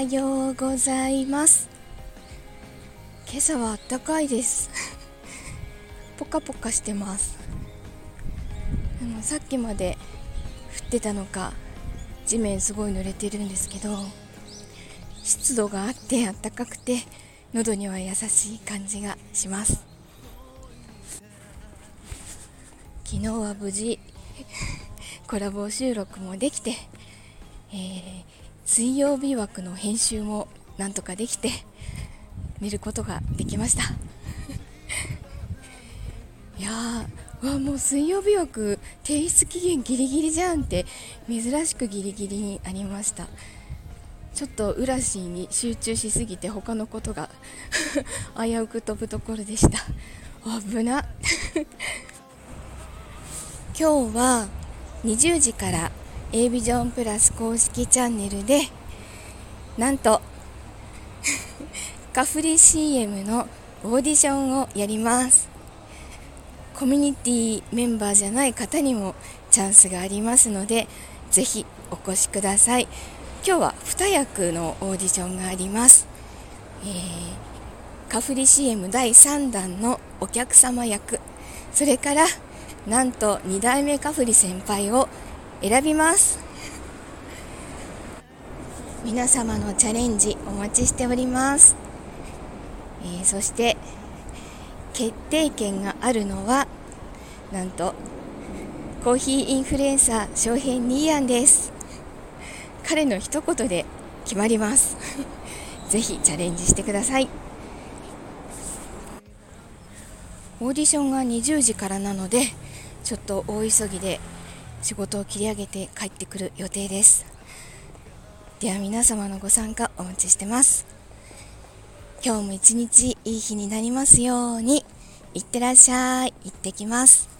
はようございます。今朝は暖かいです。ポカポカしてます。あのさっきまで降ってたのか地面すごい濡れてるんですけど湿度があって暖かくて喉には優しい感じがします。昨日は無事 コラボ収録もできて、えー、水曜日枠の編集もなんとかできて 見ることができました。いやーわもう水曜日枠提出期限ギリギリじゃんって珍しくギリギリにありました。ちょっと浦シに集中しすぎて他のことが 危うく飛ぶところでした。危な今日は20時から A ビジョンプラス公式チャンネルでなんとカフリ CM のオーディションをやります。コミュニティメンバーじゃない方にもチャンスがありますのでぜひお越しください。今日は2役のオーディションがあります、えー、カフリ CM 第3弾のお客様役。それからなんと2代目カフリ先輩を選びます。皆様のチャレンジお待ちしております、えー、そして決定権があるのはなんとコーヒーインフルエンサー翔平ニーヤンです。彼の一言で決まります。ぜひチャレンジしてください。オーディションが20時からなのでちょっと大急ぎで仕事を切り上げて帰ってくる予定です。では皆様のご参加お待ちしてます。今日も一日いい日になりますように。いってらっしゃい。行ってきます。